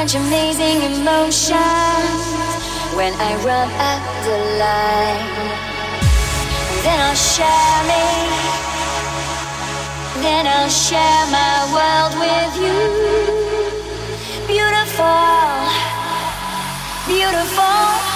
Such amazing emotion when I run up the line. Then I'll share me. Then I'll share my world with you. Beautiful, beautiful.